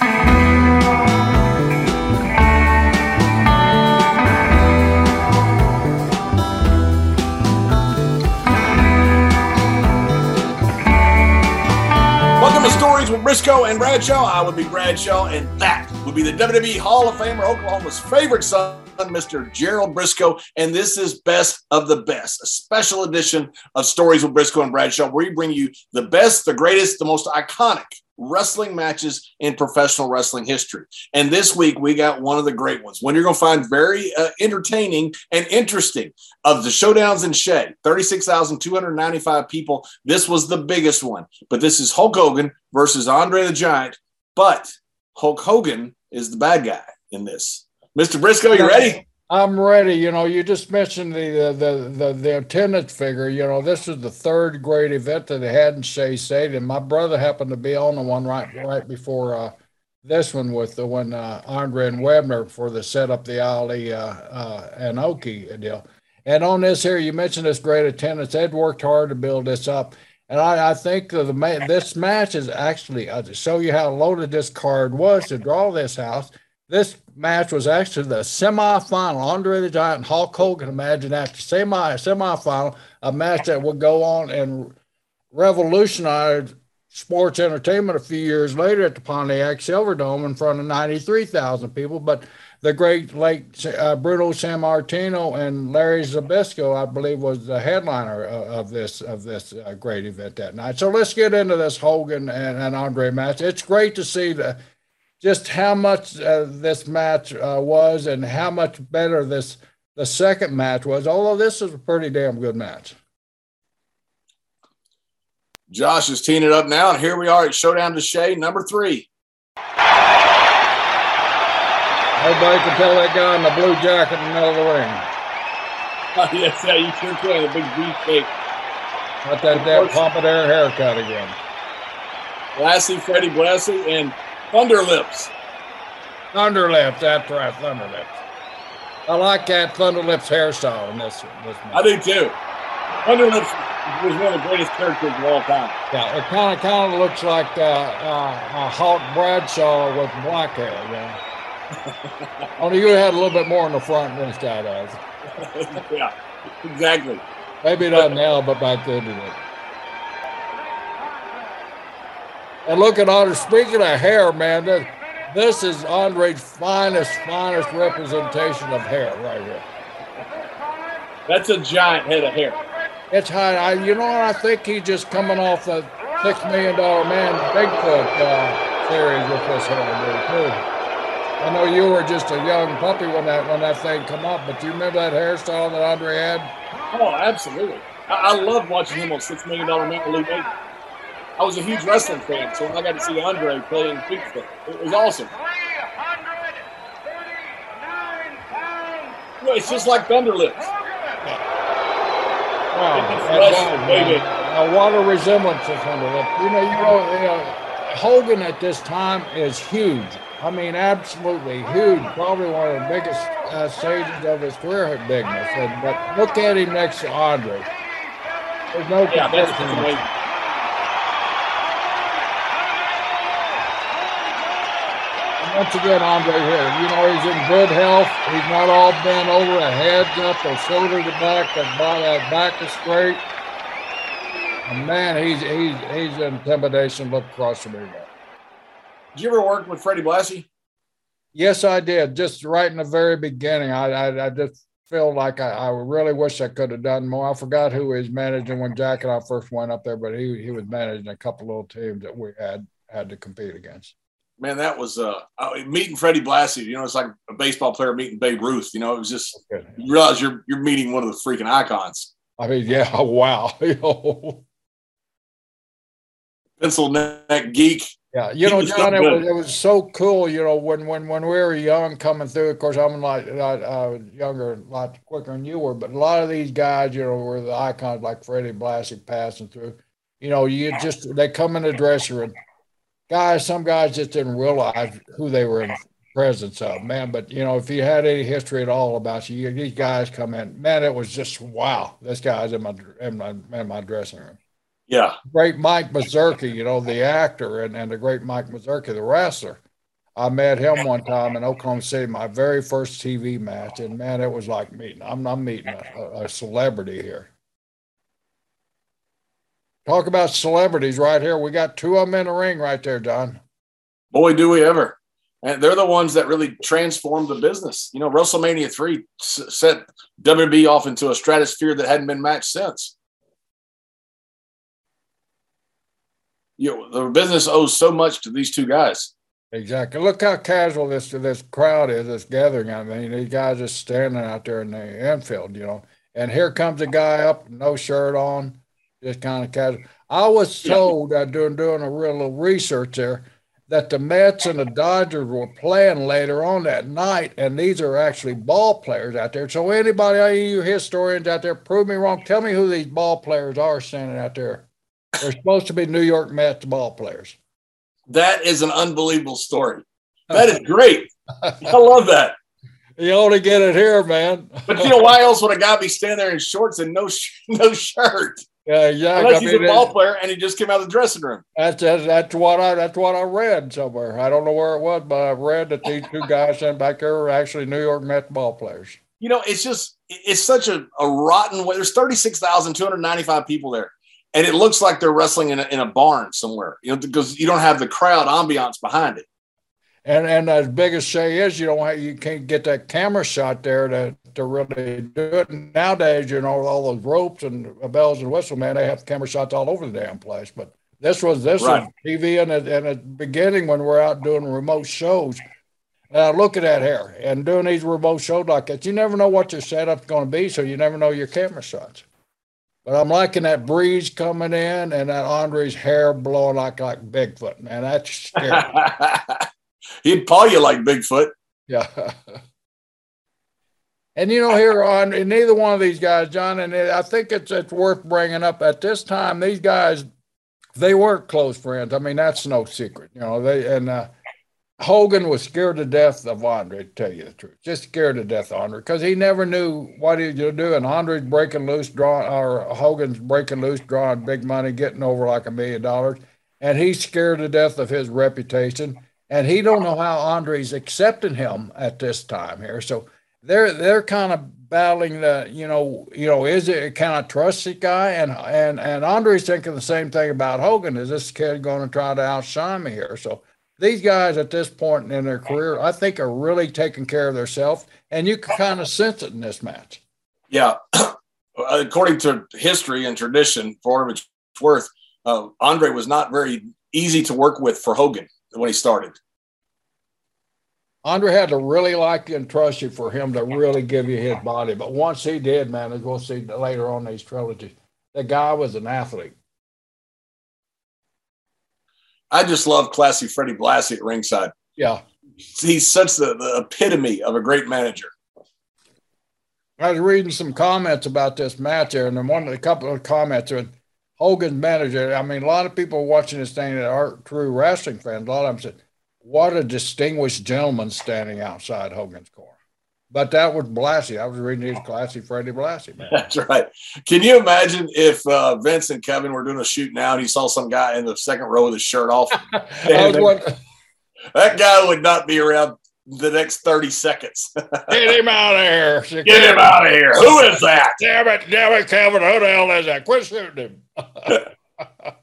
Welcome to Stories with Brisco and Bradshaw. I would be Bradshaw, and that would be the WWE Hall of Famer, Oklahoma's favorite son, Mr. Gerald Brisco. And this is Best of the Best, a special edition of Stories with Brisco and Bradshaw, where we bring you the best, the greatest, the most iconic wrestling matches in professional wrestling history. And this week we got one of the great ones, one you're going to find very uh, entertaining and interesting. Of the showdowns in Shea, 36,295 people. This was the biggest one. But this is Hulk Hogan versus Andre the Giant. But Hulk Hogan is the bad guy in this. Mr. Brisco, you ready? I'm ready. You know, you just mentioned the the the the attendance figure. You know, this is the third great event that they had in Shea Stadium. My brother happened to be on the one right right before uh, this one with the one uh, Andre and Wepner for the set up the Ali uh, uh, Inoki deal. And on this here, you mentioned this great attendance. They'd worked hard to build this up. And I, I think the, this match is actually to show you how loaded this card was to draw this house. This match was actually the semifinal. Andre the Giant, and Hulk Hogan. Imagine that semi semifinal, a match that would go on and revolutionize sports entertainment a few years later at the Pontiac Silverdome in front of ninety three thousand people. But the great late uh, Bruno Sammartino and Larry Zbyszko, I believe, was the headliner of, of this of this uh, great event that night. So let's get into this Hogan and, and Andre match. It's great to see the just how much uh, this match uh, was and how much better this the second match was. Although this is a pretty damn good match. Josh is teeing it up now, and here we are at Showdown to Shea, number three. Nobody can tell that guy in the blue jacket in the middle of the ring. Oh, yes, yeah, you sure can. The big V shape. Got that damn pompadour haircut again. Blassie, Freddie Blassie, and Thunderlips. Thunderlips, that's right, Thunderlips. I like that Thunderlips hairstyle in this. this match. I do too. Thunderlips was one of the greatest characters of all time. Yeah, it kind of kind of looks like uh, uh, a Hawk Bradshaw with black hair. Yeah. Only you had a little bit more in the front than this guy does. yeah, exactly. Maybe not now, but back then it did. And look at Andre. Speaking of hair, man, this, this is Andre's finest, finest representation of hair right here. That's a giant head of hair. It's high. I, you know what? I think he's just coming off the six million dollar man Bigfoot uh, series with this hair, too. I know you were just a young puppy when that when that thing come up, but do you remember that hairstyle that Andre had? Oh, absolutely. I, I loved watching him on Six Million Dollar Man with Bacon. I was a huge wrestling fan, so when I got to see Andre playing Bigfoot, it was awesome. No, it's just like Thunderlips. Wow, Flesh, baby. a lot of resemblance to Thunderlips. You know, you know, you know, Hogan at this time is huge. I mean, absolutely huge. Probably one of the biggest uh, stages of his career at bigness. And, but look at him next to Andre. There's no Yeah, that's comparison. amazing. And Once again, Andre here. You know, he's in good health. He's not all bent over, a head's up, a shoulder to back, that back is straight. And man, he's he's he's an intimidation look across the ring. Did you ever work with Freddie Blassie? Yes, I did. Just right in the very beginning, I I, I just feel like I, I really wish I could have done more. I forgot who he was managing when Jack and I first went up there, but he he was managing a couple little teams that we had had to compete against. Man, that was uh, uh, meeting Freddie Blassie. You know, it's like a baseball player meeting Babe Ruth. You know, it was just you realize you're you're meeting one of the freaking icons. I mean, yeah, wow. Pencil neck geek Yeah, you know, John, it was, it was so cool. You know, when when when we were young, coming through. Of course, I'm a lot, lot uh, younger, a lot quicker than you were. But a lot of these guys, you know, were the icons like Freddie Blassie passing through. You know, you just they come in the dressing room. Guys, some guys just didn't realize who they were in presence of, man. But you know, if you had any history at all about you, these guys come in, man. It was just wow. This guy's in my in my in my dressing room. Yeah. Great Mike Mazurki, you know, the actor, and, and the great Mike Mazurki, the wrestler. I met him one time in Oklahoma City, my very first TV match, and man, it was like meeting. I'm not meeting a, a celebrity here. Talk about celebrities right here. We got two of them in the ring right there, John. Boy, do we ever. And they're the ones that really transformed the business. You know, WrestleMania 3 set WB off into a stratosphere that hadn't been matched since. you know, the business owes so much to these two guys. Exactly. Look how casual this this crowd is, this gathering. I mean, these guys just standing out there in the infield, you know. And here comes a guy up, no shirt on, just kind of casual. I was told uh, that doing doing a real little research there that the Mets and the Dodgers were playing later on that night, and these are actually ball players out there. So anybody, any you historians out there, prove me wrong. Tell me who these ball players are standing out there. They're supposed to be New York Mets ball players. That is an unbelievable story. That is great. I love that. You only get it here, man. but you know why else would a guy be standing there in shorts and no sh- no shirt? Yeah, yeah. Unless he's mean, a ball player and he just came out of the dressing room. That's, that's that's what I that's what I read somewhere. I don't know where it was, but I read that these two guys sitting back there were actually New York Mets ball players. You know, it's just it's such a, a rotten way. There's 36,295 people there and it looks like they're wrestling in a, in a barn somewhere, you know, because you don't have the crowd ambiance behind it. And and as big as Shea is, you don't have, you can't get that camera shot there to to really do it. And nowadays, you know, all those ropes and bells and whistles, man, they have camera shots all over the damn place. But this was this right. was TV and at, the beginning when we're out doing remote shows. Uh, look at that hair and doing these remote shows like that. You never know what your setup's going to be, so you never know your camera shots. But I'm liking that breeze coming in and that Andre's hair blowing like like Bigfoot, man. That's scary. He'd paw you like Bigfoot. Yeah. and you know, here on neither one of these guys, John, and I think it's it's worth bringing up at this time. These guys, they weren't close friends. I mean, that's no secret. You know, they and uh, Hogan was scared to death of Andre, to tell you the truth. Just scared to death of Andre because he never knew what he was doing. Andre's breaking loose, drawing, or Hogan's breaking loose, drawing big money, getting over like a million dollars. And he's scared to death of his reputation. And he don't know how Andre's accepting him at this time here. So they're they're kind of battling the, you know, you know, is it can I trust this guy? And and and Andre's thinking the same thing about Hogan. Is this kid going to try to outshine me here? So these guys at this point in their career, I think, are really taking care of themselves, and you can kind of sense it in this match. Yeah, according to history and tradition, for what it's worth, uh, Andre was not very easy to work with for Hogan when he started. Andre had to really like you and trust you for him to really give you his body. But once he did, man, as we'll see later on these trilogies, the guy was an athlete. I just love classy Freddie Blassie at ringside. Yeah. He's such the, the epitome of a great manager. I was reading some comments about this match there, and then one a couple of comments with Hogan's manager. I mean, a lot of people watching this thing that aren't true wrestling fans. A lot of them said, "What a distinguished gentleman standing outside Hogan's corner." But that was Blassie. I was reading his classy Freddie Blassie. Man. That's right. Can you imagine if uh, Vince and Kevin were doing a shoot now and he saw some guy in the second row with his shirt off? that guy would not be around the next 30 seconds. Get him out of here. Get him out of here. Who is that? Damn it, damn it, Kevin. Who the hell is that? Quit shooting him.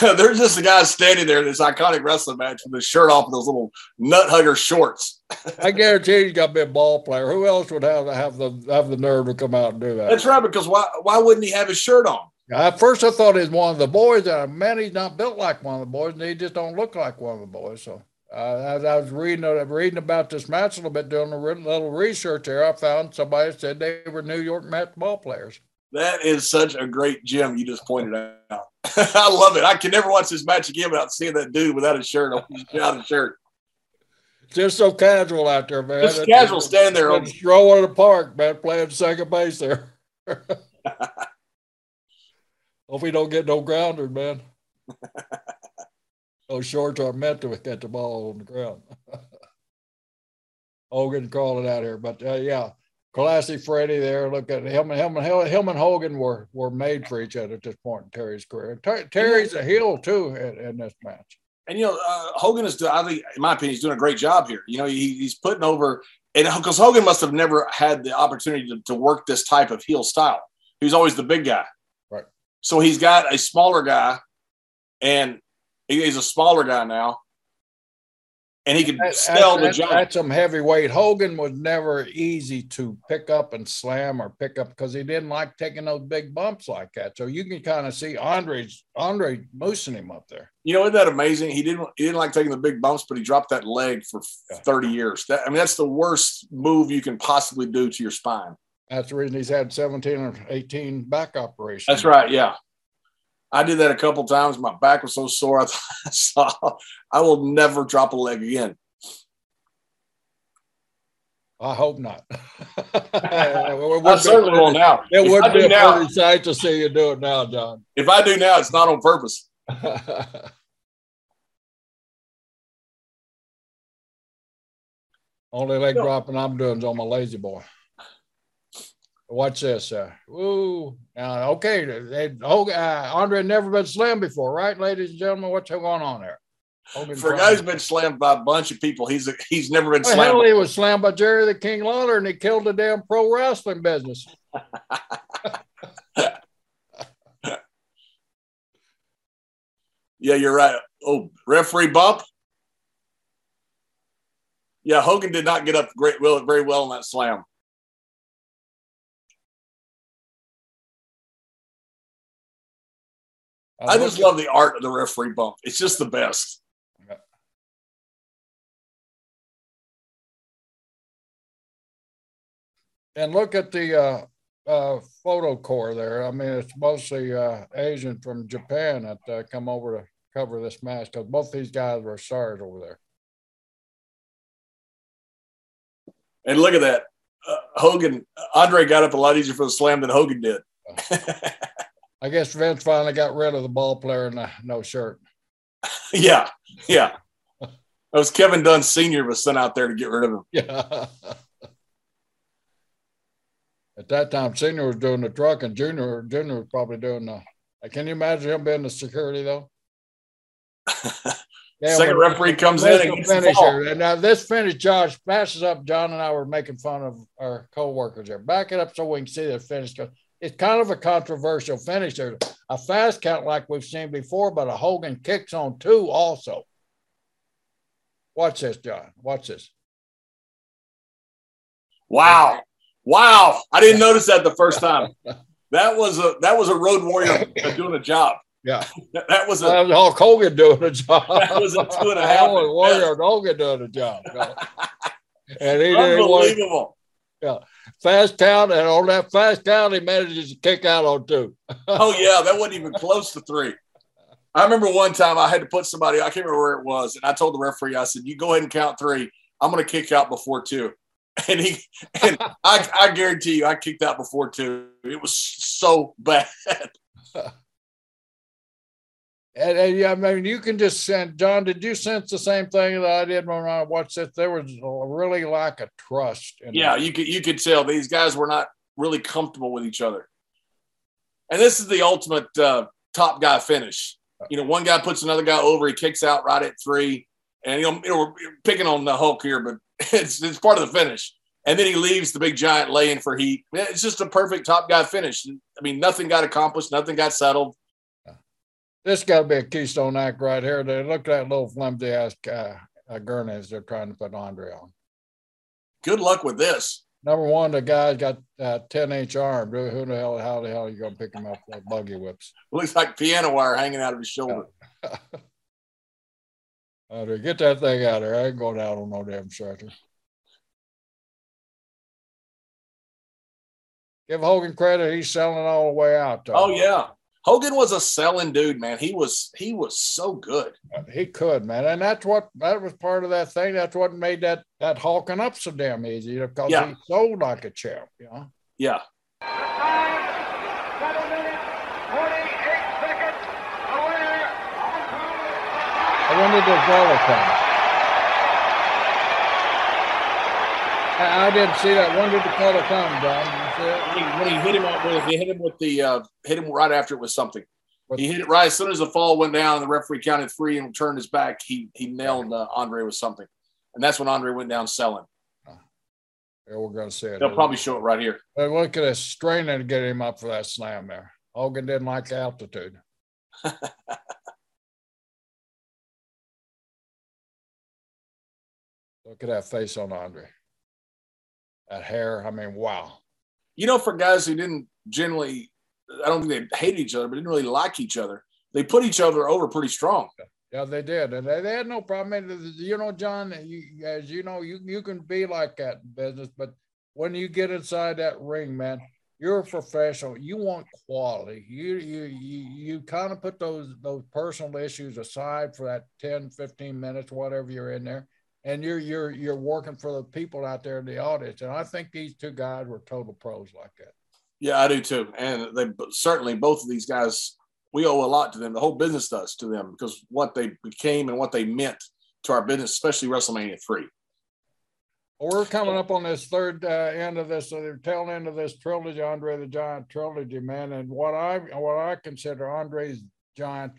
There's just a guy standing there in this iconic wrestling match with his shirt off and those little nut hugger shorts. I guarantee he's got to be a ball player. Who else would have have the have the nerve to come out and do that? That's right. Because why why wouldn't he have his shirt on? At first, I thought he's one of the boys. And man, he's not built like one of the boys, and he just don't look like one of the boys. So, uh, as I was reading uh, reading about this match a little bit, doing a little research there, I found somebody said they were New York Mets ball players. That is such a great gem you just pointed out. I love it. I can never watch this match again without seeing that dude without a shirt on, without a shirt. Just so casual out there, man. Just casual, standing there Just strolling the park, man, playing second base there. Hope he don't get no grounders, man. Those shorts are meant to get the ball on the ground. Hogan crawling out here, but uh, yeah, classic Freddie there. Look at him and him and him and Hogan were were made for each other at this point in Terry's career. Ter- Terry's a heel too in, in this match. And you know, uh, Hogan is, I think, in my opinion, he's doing a great job here. You know, he, he's putting over, and because Hogan must have never had the opportunity to, to work this type of heel style. He was always the big guy. Right. So he's got a smaller guy, and he's a smaller guy now, and he could That- sell the job. that's some heavyweight. Hogan was never easy to pick up and slam or pick up because he didn't like taking those big bumps like that. So you can kind of see Andre's Andre moosing him up there. You know, isn't that amazing? He didn't he didn't like taking the big bumps, but he dropped that leg for Yeah. 30 years. That, I mean, that's the worst move you can possibly do to your spine. That's the reason he's had 17 or 18 back operations. That's right. Yeah. I did that a couple times. My back was so sore. I, thought, I saw, I will never drop a leg again. I hope not. I certainly will now. It If would I be do a now, pretty sight to see you do it now, John. if I do now, it's not on purpose. Only leg No. dropping I'm doing is on my lazy boy. Watch this. Uh, woo. Now, okay. They, Hogan, uh, Andre had never been slammed before, right, ladies and gentlemen? What's going on there? Hogan For a guy who's been slammed by a bunch of people, he's he's never been Well, hell, slammed. he was slammed by Jerry the King Lawler and he killed the damn pro wrestling business. Yeah, you're right. Oh, referee bump. Yeah, Hogan did not get up great well very well in that slam. I just love the art of the referee bump. It's just the best. And look at the uh, uh, photo corps there. I mean, it's mostly uh, Asian from Japan that uh, come over to cover this match because both these guys were stars over there. And look at that. Uh, Hogan, Andre got up a lot easier for the slam than Hogan did. I guess Vince finally got rid of the ball player and the no shirt. yeah, yeah. That was Kevin Dunn Sr. was sent out there to get rid of him. Yeah. At that time, Senior was doing the truck, and Junior Junior was probably doing the. Uh, can you imagine him being the security though? Yeah, Second referee comes in and the gets the finisher. And now this finish, Josh, passes up. John and I were making fun of our co-workers there. Back it up so we can see the finish. It's kind of a controversial finish. There's a fast count like we've seen before, but a Hogan kicks on two also. Watch this, John. Watch this. Wow. Wow. I didn't notice that the first time. That was a that was a road warrior doing a job. Yeah. That, was a That was Hulk Hogan doing a job. That was a two and a half That was Warrior Hogan doing a job. and he didn't want unbelievable. Fast count, and on that fast count, he manages to kick out on two. Oh yeah, that wasn't even close to three. I remember one time I had to put somebody, I can't remember where it was, and I told the referee, I said, You go ahead and count three. I'm gonna kick out before two. And he and I, I guarantee you I kicked out before two. It was so bad. And, and yeah, I mean, you can just sense, John, did you sense the same thing that I did when I watched it? There was really like a trust. In Yeah, you could you could tell these guys were not really comfortable with each other. And this is the ultimate uh, top guy finish. You know, one guy puts another guy over, he kicks out right at three, and you know, you know we're picking on the Hulk here, but it's it's part of the finish. And then he leaves the big giant laying for heat. It's just a perfect top guy finish. I mean, nothing got accomplished, nothing got settled. This got to be a Keystone Act right here. They look at that little flimsy ass uh, uh, they're trying to put Andre on. Good luck with this. Number one, the guy's got uh, 10 inch arm. Who the hell, how the hell are you going to pick him up with buggy whips? Looks like piano wire hanging out of his shoulder. Andre, get that thing out of there. I ain't going out on no damn stretcher. Give Hogan credit. He's selling it all the way out. though. Oh yeah, Hogan was a selling dude, man. He was he was so good. He could, man, and that's what that was part of that thing. That's what made that that hulking up so damn easy because yeah. he sold like a champ, you know. Yeah. When did the volley I, I didn't see that. When did the color come, John? When he, when he hit him with, he hit him with the uh, hit him right after it was something. He hit it right as soon as the fall went down. The referee counted three and turned his back. He he nailed uh, Andre with something, and that's when Andre went down selling. Yeah, we're going to see it. They'll probably show it right here. But look at us straining to get him up for that slam there. Hogan didn't like altitude. look at that face on Andre. That hair. I mean, wow you know, for guys who didn't generally, I don't think they hated each other, but didn't really like each other, they put each other over pretty strong. Yeah, they did, and they, they had no problem. You know, John, you, as you know, you you can be like that in business, but when you get inside that ring, man, you're a professional. You want quality. You you you you kind of put those those personal issues aside for that 10, 15 minutes, whatever you're in there, and you're you're you're working for the people out there in the audience. And I think these two guys were total pros like that. Yeah, I do too. And they certainly both of these guys, we owe a lot to them. The whole business does to them because what they became and what they meant to our business, especially WrestleMania three. Well, we're coming up on this third uh, end of this, uh, tail end of this trilogy, Andre the Giant trilogy, man. And what I what I consider Andre's Giant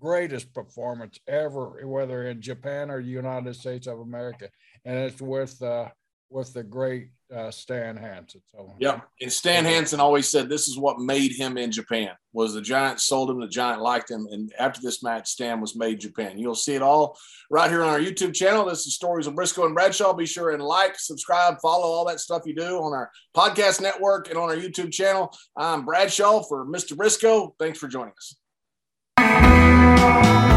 greatest performance ever, whether in Japan or the United States of America, and it's with uh, with the great uh, Stan Hansen. So yeah, and Stan Hansen always said this is what made him in Japan was the Giant sold him, the Giant liked him, and after this match, Stan was made Japan. You'll see it all right here on our YouTube channel. This is Stories of Brisco and Bradshaw. Be sure and like, subscribe, follow all that stuff you do on our podcast network and on our YouTube channel. I'm Bradshaw for Mr. Brisco. Thanks for joining us. You.